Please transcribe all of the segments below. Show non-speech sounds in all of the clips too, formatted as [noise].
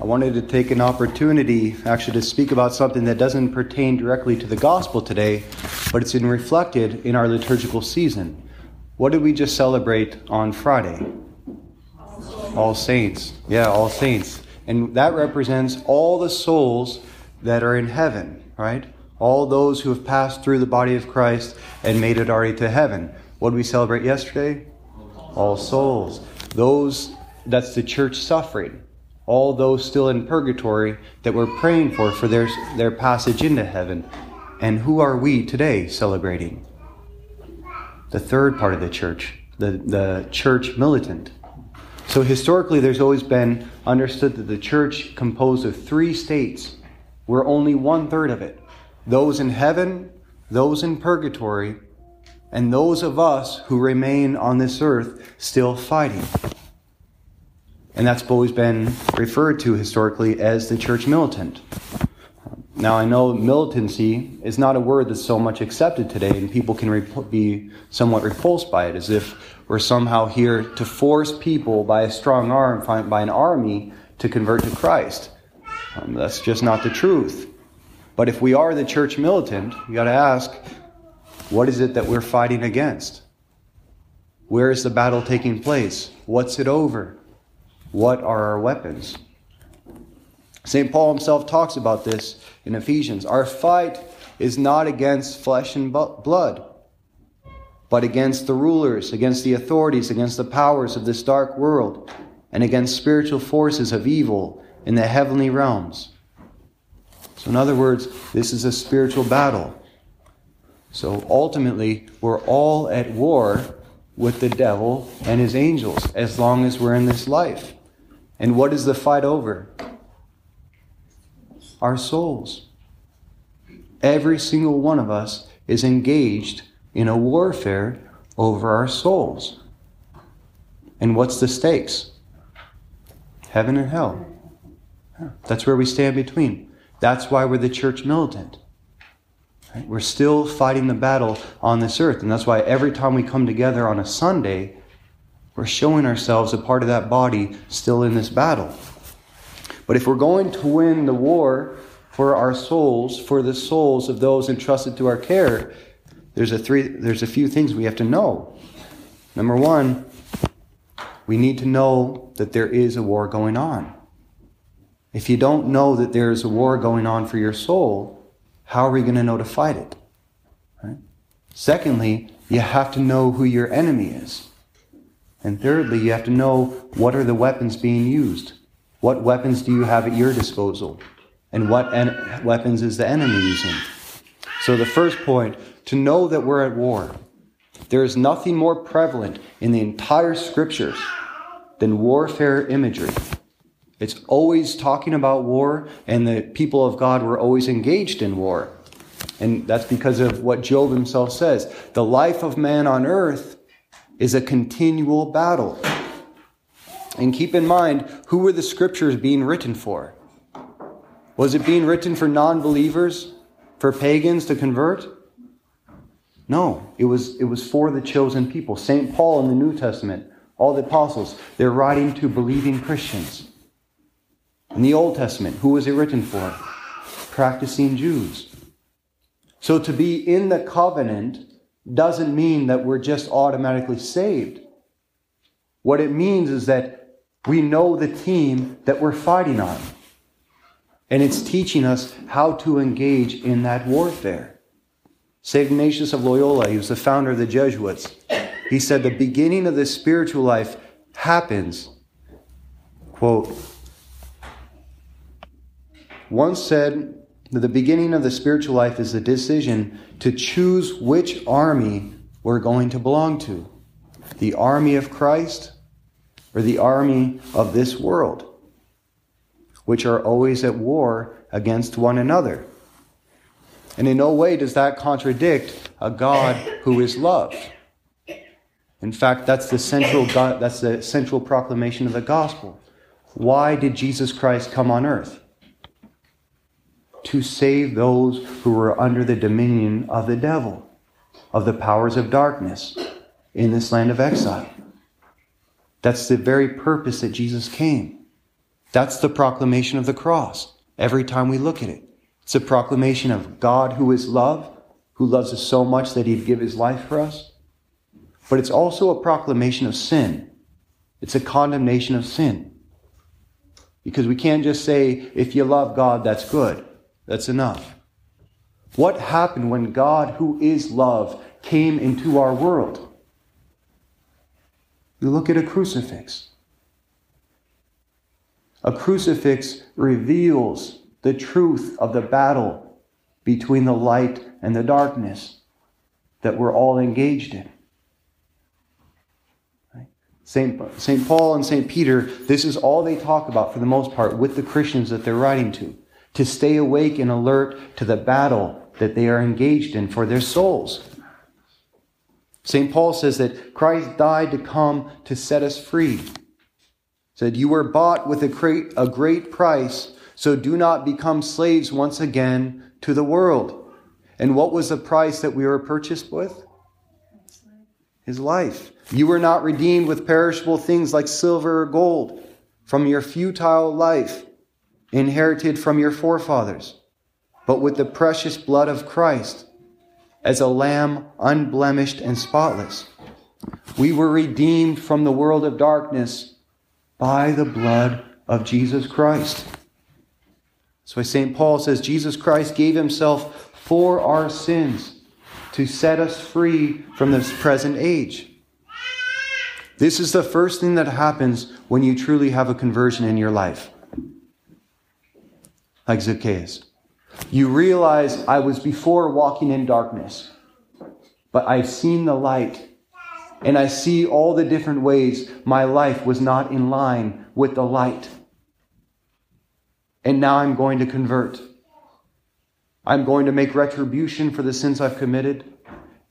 I wanted to take an opportunity actually to speak about something that doesn't pertain directly to the gospel today, but it's been reflected in our liturgical season. What did we just celebrate on Friday? All Saints. Yeah, All Saints. And that represents all the souls that are in heaven, right? All those who have passed through the body of Christ and made it already to heaven. What did we celebrate yesterday? All souls. Those, that's the church suffering all those still in purgatory that we're praying for for their, their passage into heaven. And who are we today celebrating? The third part of the church, the, the church militant. So historically, there's always been understood that the church composed of three states. We're only one third of it. Those in heaven, those in purgatory, and those of us who remain on this earth still fighting. And that's always been referred to historically as the church militant. Now, I know militancy is not a word that's so much accepted today, and people can rep- be somewhat repulsed by it, as if we're somehow here to force people by a strong arm, by an army, to convert to Christ. Um, that's just not the truth. But if we are the church militant, you got to ask, what is it that we're fighting against? Where is the battle taking place? What's it over? What are our weapons? St. Paul himself talks about this in Ephesians. Our fight is not against flesh and blood, but against the rulers, against the authorities, against the powers of this dark world, and against spiritual forces of evil in the heavenly realms. So, in other words, this is a spiritual battle. So, ultimately, we're all at war with the devil and his angels as long as we're in this life. And what is the fight over? Our souls. Every single one of us is engaged in a warfare over our souls. And what's the stakes? Heaven and hell. That's where we stand between. That's why we're the church militant. We're still fighting the battle on this earth. And that's why every time we come together on a Sunday, we're showing ourselves a part of that body still in this battle. But if we're going to win the war for our souls, for the souls of those entrusted to our care, there's a three there's a few things we have to know. Number 1, we need to know that there is a war going on. If you don't know that there is a war going on for your soul, how are we going to know to fight it? Right? Secondly, you have to know who your enemy is. And thirdly, you have to know what are the weapons being used. What weapons do you have at your disposal? And what en- weapons is the enemy using? So, the first point to know that we're at war. There is nothing more prevalent in the entire scriptures than warfare imagery. It's always talking about war, and the people of God were always engaged in war. And that's because of what Job himself says. The life of man on earth is a continual battle. And keep in mind, who were the scriptures being written for? Was it being written for non believers, for pagans to convert? No, it was, it was for the chosen people. St. Paul in the New Testament, all the apostles, they're writing to believing Christians. In the Old Testament, who was it written for? Practicing Jews. So to be in the covenant doesn't mean that we're just automatically saved. What it means is that we know the team that we're fighting on. And it's teaching us how to engage in that warfare. St. Ignatius of Loyola, he was the founder of the Jesuits, he said the beginning of the spiritual life happens, quote, once said the beginning of the spiritual life is the decision to choose which army we're going to belong to the army of Christ or the army of this world, which are always at war against one another. And in no way does that contradict a God who is love. In fact, that's the central that's the central proclamation of the gospel. Why did Jesus Christ come on earth? To save those who were under the dominion of the devil, of the powers of darkness in this land of exile. That's the very purpose that Jesus came. That's the proclamation of the cross every time we look at it. It's a proclamation of God who is love, who loves us so much that he'd give his life for us. But it's also a proclamation of sin. It's a condemnation of sin. Because we can't just say, if you love God, that's good. That's enough. What happened when God, who is love, came into our world? You look at a crucifix. A crucifix reveals the truth of the battle between the light and the darkness that we're all engaged in. St. Paul and St. Peter, this is all they talk about for the most part with the Christians that they're writing to. To stay awake and alert to the battle that they are engaged in for their souls. St. Paul says that Christ died to come to set us free. Said, You were bought with a great, a great price, so do not become slaves once again to the world. And what was the price that we were purchased with? His life. You were not redeemed with perishable things like silver or gold from your futile life inherited from your forefathers, but with the precious blood of Christ as a lamb unblemished and spotless. We were redeemed from the world of darkness by the blood of Jesus Christ. That's why St. Paul says Jesus Christ gave himself for our sins to set us free from this present age. This is the first thing that happens when you truly have a conversion in your life. Like Zacchaeus. You realize I was before walking in darkness, but I've seen the light. And I see all the different ways my life was not in line with the light. And now I'm going to convert. I'm going to make retribution for the sins I've committed.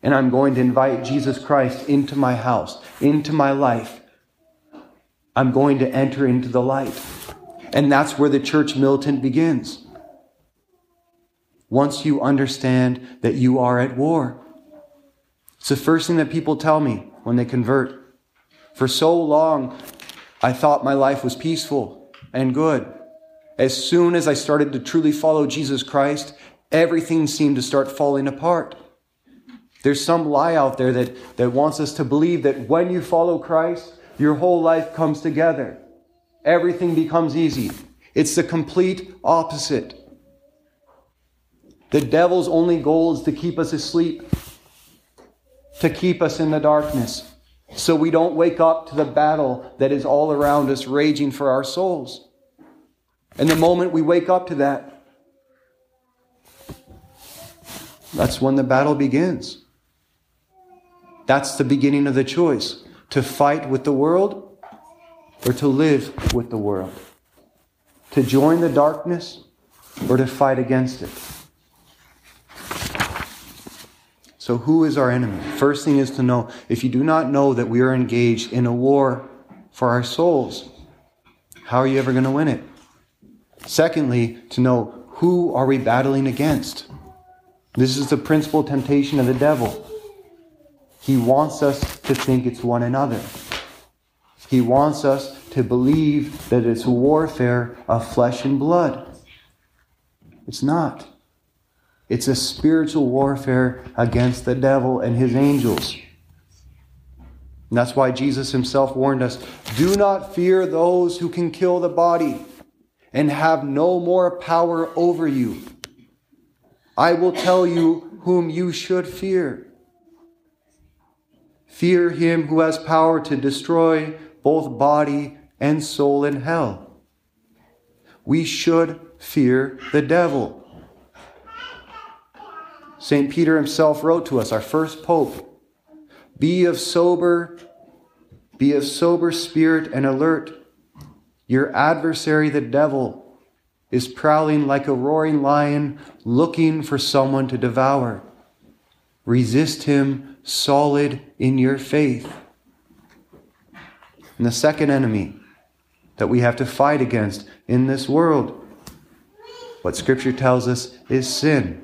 And I'm going to invite Jesus Christ into my house, into my life. I'm going to enter into the light. And that's where the church militant begins once you understand that you are at war. It's the first thing that people tell me when they convert. For so long, I thought my life was peaceful and good. As soon as I started to truly follow Jesus Christ, everything seemed to start falling apart. There's some lie out there that, that wants us to believe that when you follow Christ, your whole life comes together. Everything becomes easy. It's the complete opposite. The devil's only goal is to keep us asleep, to keep us in the darkness, so we don't wake up to the battle that is all around us raging for our souls. And the moment we wake up to that, that's when the battle begins. That's the beginning of the choice to fight with the world or to live with the world, to join the darkness or to fight against it. So, who is our enemy? First thing is to know if you do not know that we are engaged in a war for our souls, how are you ever going to win it? Secondly, to know who are we battling against? This is the principal temptation of the devil. He wants us to think it's one another. He wants us to believe that it's warfare of flesh and blood. It's not. It's a spiritual warfare against the devil and his angels. And that's why Jesus himself warned us do not fear those who can kill the body and have no more power over you. I will tell you whom you should fear. Fear him who has power to destroy both body and soul in hell. We should fear the devil. St. Peter himself wrote to us, our first pope, be of sober, be of sober spirit and alert. Your adversary, the devil, is prowling like a roaring lion looking for someone to devour. Resist him solid in your faith. And the second enemy that we have to fight against in this world, what Scripture tells us, is sin.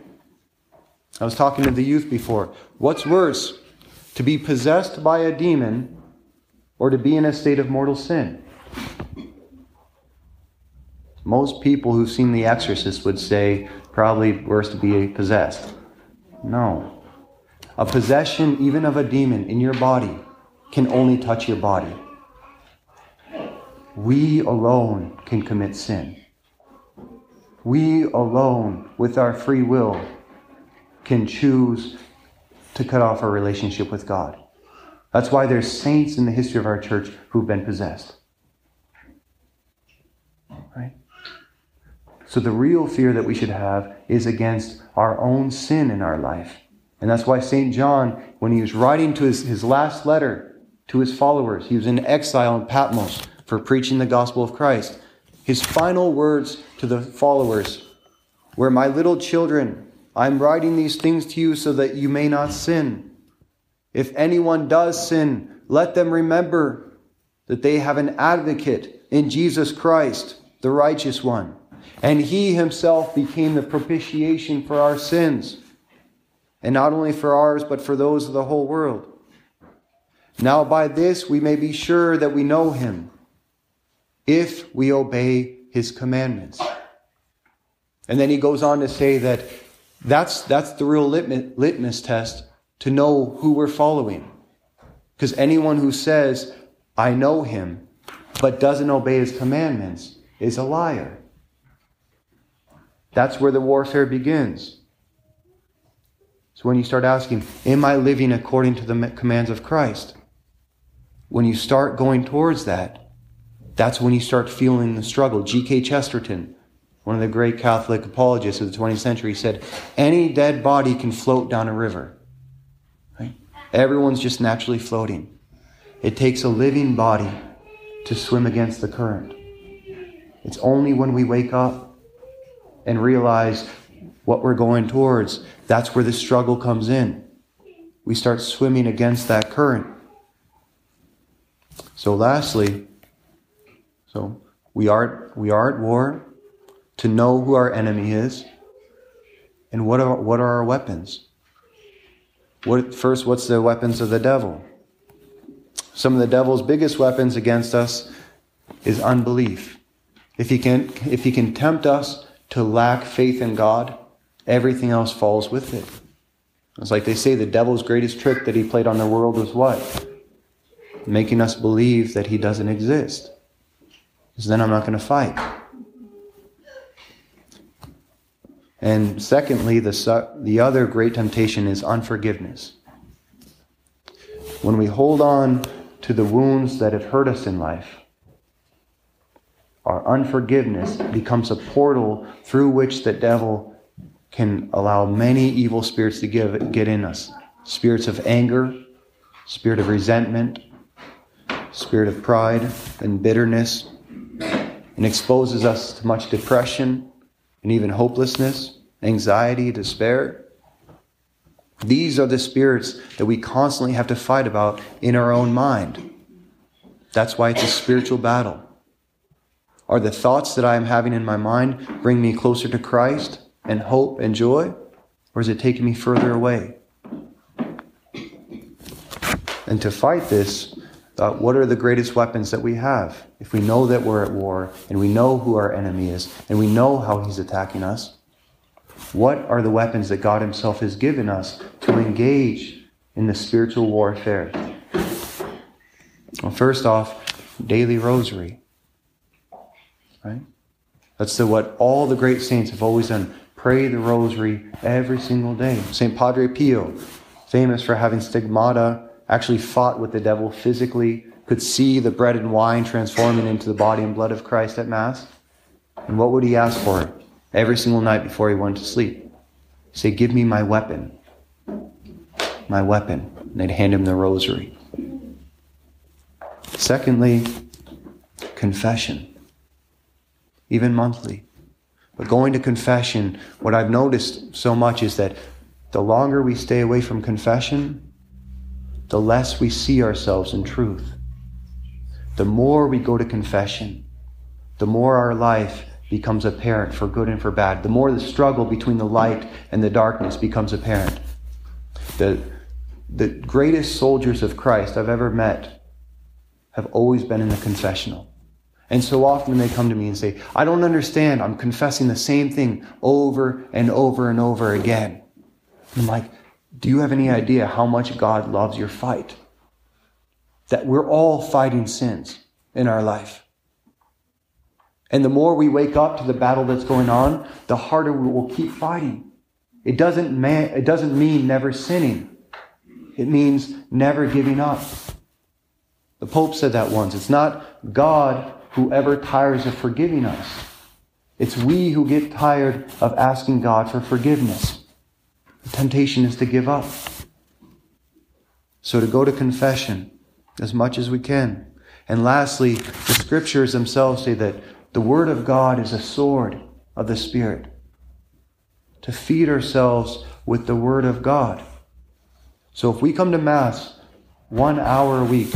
I was talking to the youth before. What's worse, to be possessed by a demon or to be in a state of mortal sin? Most people who've seen The Exorcist would say probably worse to be possessed. No. A possession, even of a demon in your body, can only touch your body. We alone can commit sin. We alone, with our free will, can choose to cut off our relationship with God. That's why there's saints in the history of our church who've been possessed. Right? So the real fear that we should have is against our own sin in our life. And that's why St. John, when he was writing to his, his last letter to his followers, he was in exile in Patmos for preaching the gospel of Christ. His final words to the followers were, My little children, I'm writing these things to you so that you may not sin. If anyone does sin, let them remember that they have an advocate in Jesus Christ, the righteous one. And he himself became the propitiation for our sins. And not only for ours, but for those of the whole world. Now by this we may be sure that we know him, if we obey his commandments. And then he goes on to say that that's, that's the real litmus test to know who we're following. Because anyone who says, I know him, but doesn't obey his commandments is a liar. That's where the warfare begins. So when you start asking, Am I living according to the commands of Christ? When you start going towards that, that's when you start feeling the struggle. G.K. Chesterton, one of the great Catholic apologists of the 20th century, said, Any dead body can float down a river. Right? Everyone's just naturally floating. It takes a living body to swim against the current. It's only when we wake up and realize what we're going towards, that's where the struggle comes in. We start swimming against that current. So, lastly, so we are, we are at war to know who our enemy is and what are, what are our weapons. What, first, what's the weapons of the devil? Some of the devil's biggest weapons against us is unbelief. If he can, if he can tempt us to lack faith in God, everything else falls with it. It's like they say the devil's greatest trick that he played on the world was what? Making us believe that he doesn't exist. Because then I'm not going to fight. And secondly, the, the other great temptation is unforgiveness. When we hold on to the wounds that have hurt us in life, our unforgiveness becomes a portal through which the devil can allow many evil spirits to give, get in us spirits of anger, spirit of resentment, spirit of pride and bitterness, and exposes us to much depression and even hopelessness, anxiety, despair. These are the spirits that we constantly have to fight about in our own mind. That's why it's a spiritual battle. Are the thoughts that I am having in my mind bring me closer to Christ and hope and joy? Or is it taking me further away? And to fight this, uh, what are the greatest weapons that we have? If we know that we're at war and we know who our enemy is and we know how he's attacking us, what are the weapons that God Himself has given us to engage in the spiritual warfare? Well, first off, daily rosary. Right? That's the, what all the great saints have always done. Pray the rosary every single day. St. Padre Pio, famous for having stigmata, actually fought with the devil physically, could see the bread and wine transforming into the body and blood of Christ at Mass. And what would he ask for every single night before he went to sleep? say, Give me my weapon. My weapon. And they'd hand him the rosary. Secondly, confession even monthly. But going to confession, what I've noticed so much is that the longer we stay away from confession, the less we see ourselves in truth. The more we go to confession, the more our life becomes apparent for good and for bad. The more the struggle between the light and the darkness becomes apparent. The, the greatest soldiers of Christ I've ever met have always been in the confessional. And so often they come to me and say, I don't understand. I'm confessing the same thing over and over and over again. I'm like, do you have any idea how much God loves your fight? That we're all fighting sins in our life. And the more we wake up to the battle that's going on, the harder we will keep fighting. It doesn't, man, it doesn't mean never sinning. It means never giving up. The Pope said that once. It's not God who ever tires of forgiving us. It's we who get tired of asking God for forgiveness. The temptation is to give up. So to go to confession as much as we can. And lastly, the scriptures themselves say that the Word of God is a sword of the Spirit. To feed ourselves with the Word of God. So if we come to Mass one hour a week,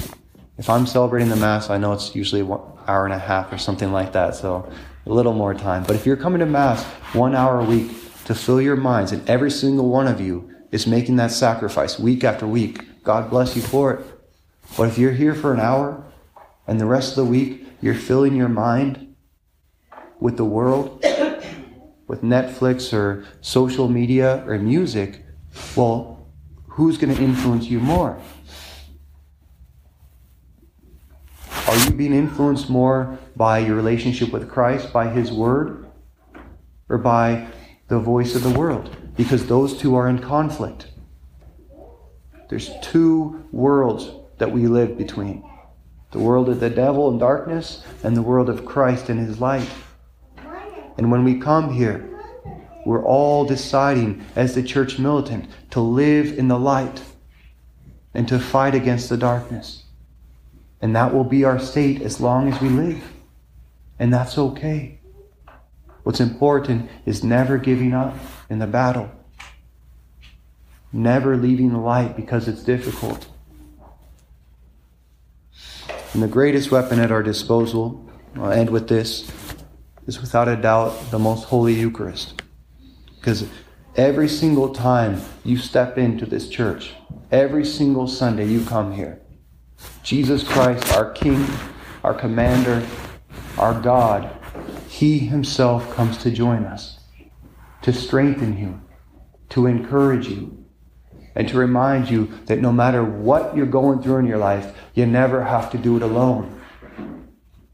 if I'm celebrating the Mass, I know it's usually one hour and a half or something like that, so a little more time. But if you're coming to Mass one hour a week to fill your minds, and every single one of you is making that sacrifice week after week, God bless you for it. But if you're here for an hour and the rest of the week you're filling your mind with the world, [coughs] with Netflix or social media or music, well, who's going to influence you more? Are you being influenced more by your relationship with Christ, by His Word, or by the voice of the world? Because those two are in conflict. There's two worlds that we live between the world of the devil and darkness, and the world of Christ and His light. And when we come here, we're all deciding as the church militant to live in the light and to fight against the darkness. And that will be our state as long as we live. And that's okay. What's important is never giving up in the battle, never leaving the light because it's difficult. And the greatest weapon at our disposal, I'll end with this, is without a doubt the most holy Eucharist. Because every single time you step into this church, every single Sunday you come here, Jesus Christ, our King, our Commander, our God, He Himself comes to join us, to strengthen you, to encourage you, and to remind you that no matter what you're going through in your life, you never have to do it alone.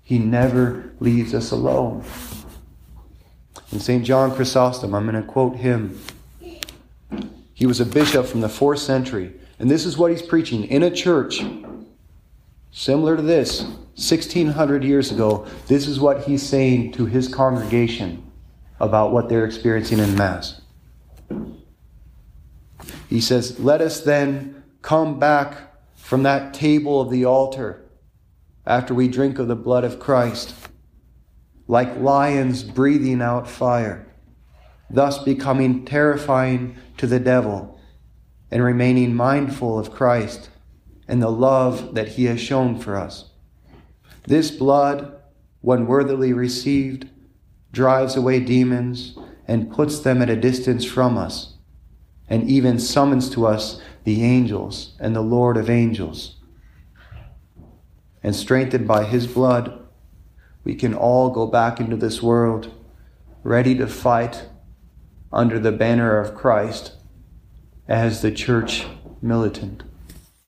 He never leaves us alone. In St. John Chrysostom, I'm going to quote him. He was a bishop from the fourth century, and this is what he's preaching in a church similar to this, 1600 years ago. This is what he's saying to his congregation about what they're experiencing in Mass. He says, Let us then come back from that table of the altar after we drink of the blood of Christ, like lions breathing out fire, thus becoming terrifying to the devil, and remaining mindful of Christ and the love that he has shown for us. This blood, when worthily received, drives away demons and puts them at a distance from us, and even summons to us the angels and the Lord of angels and strengthened by His blood, we can all go back into this world ready to fight under the banner of Christ as the church militant.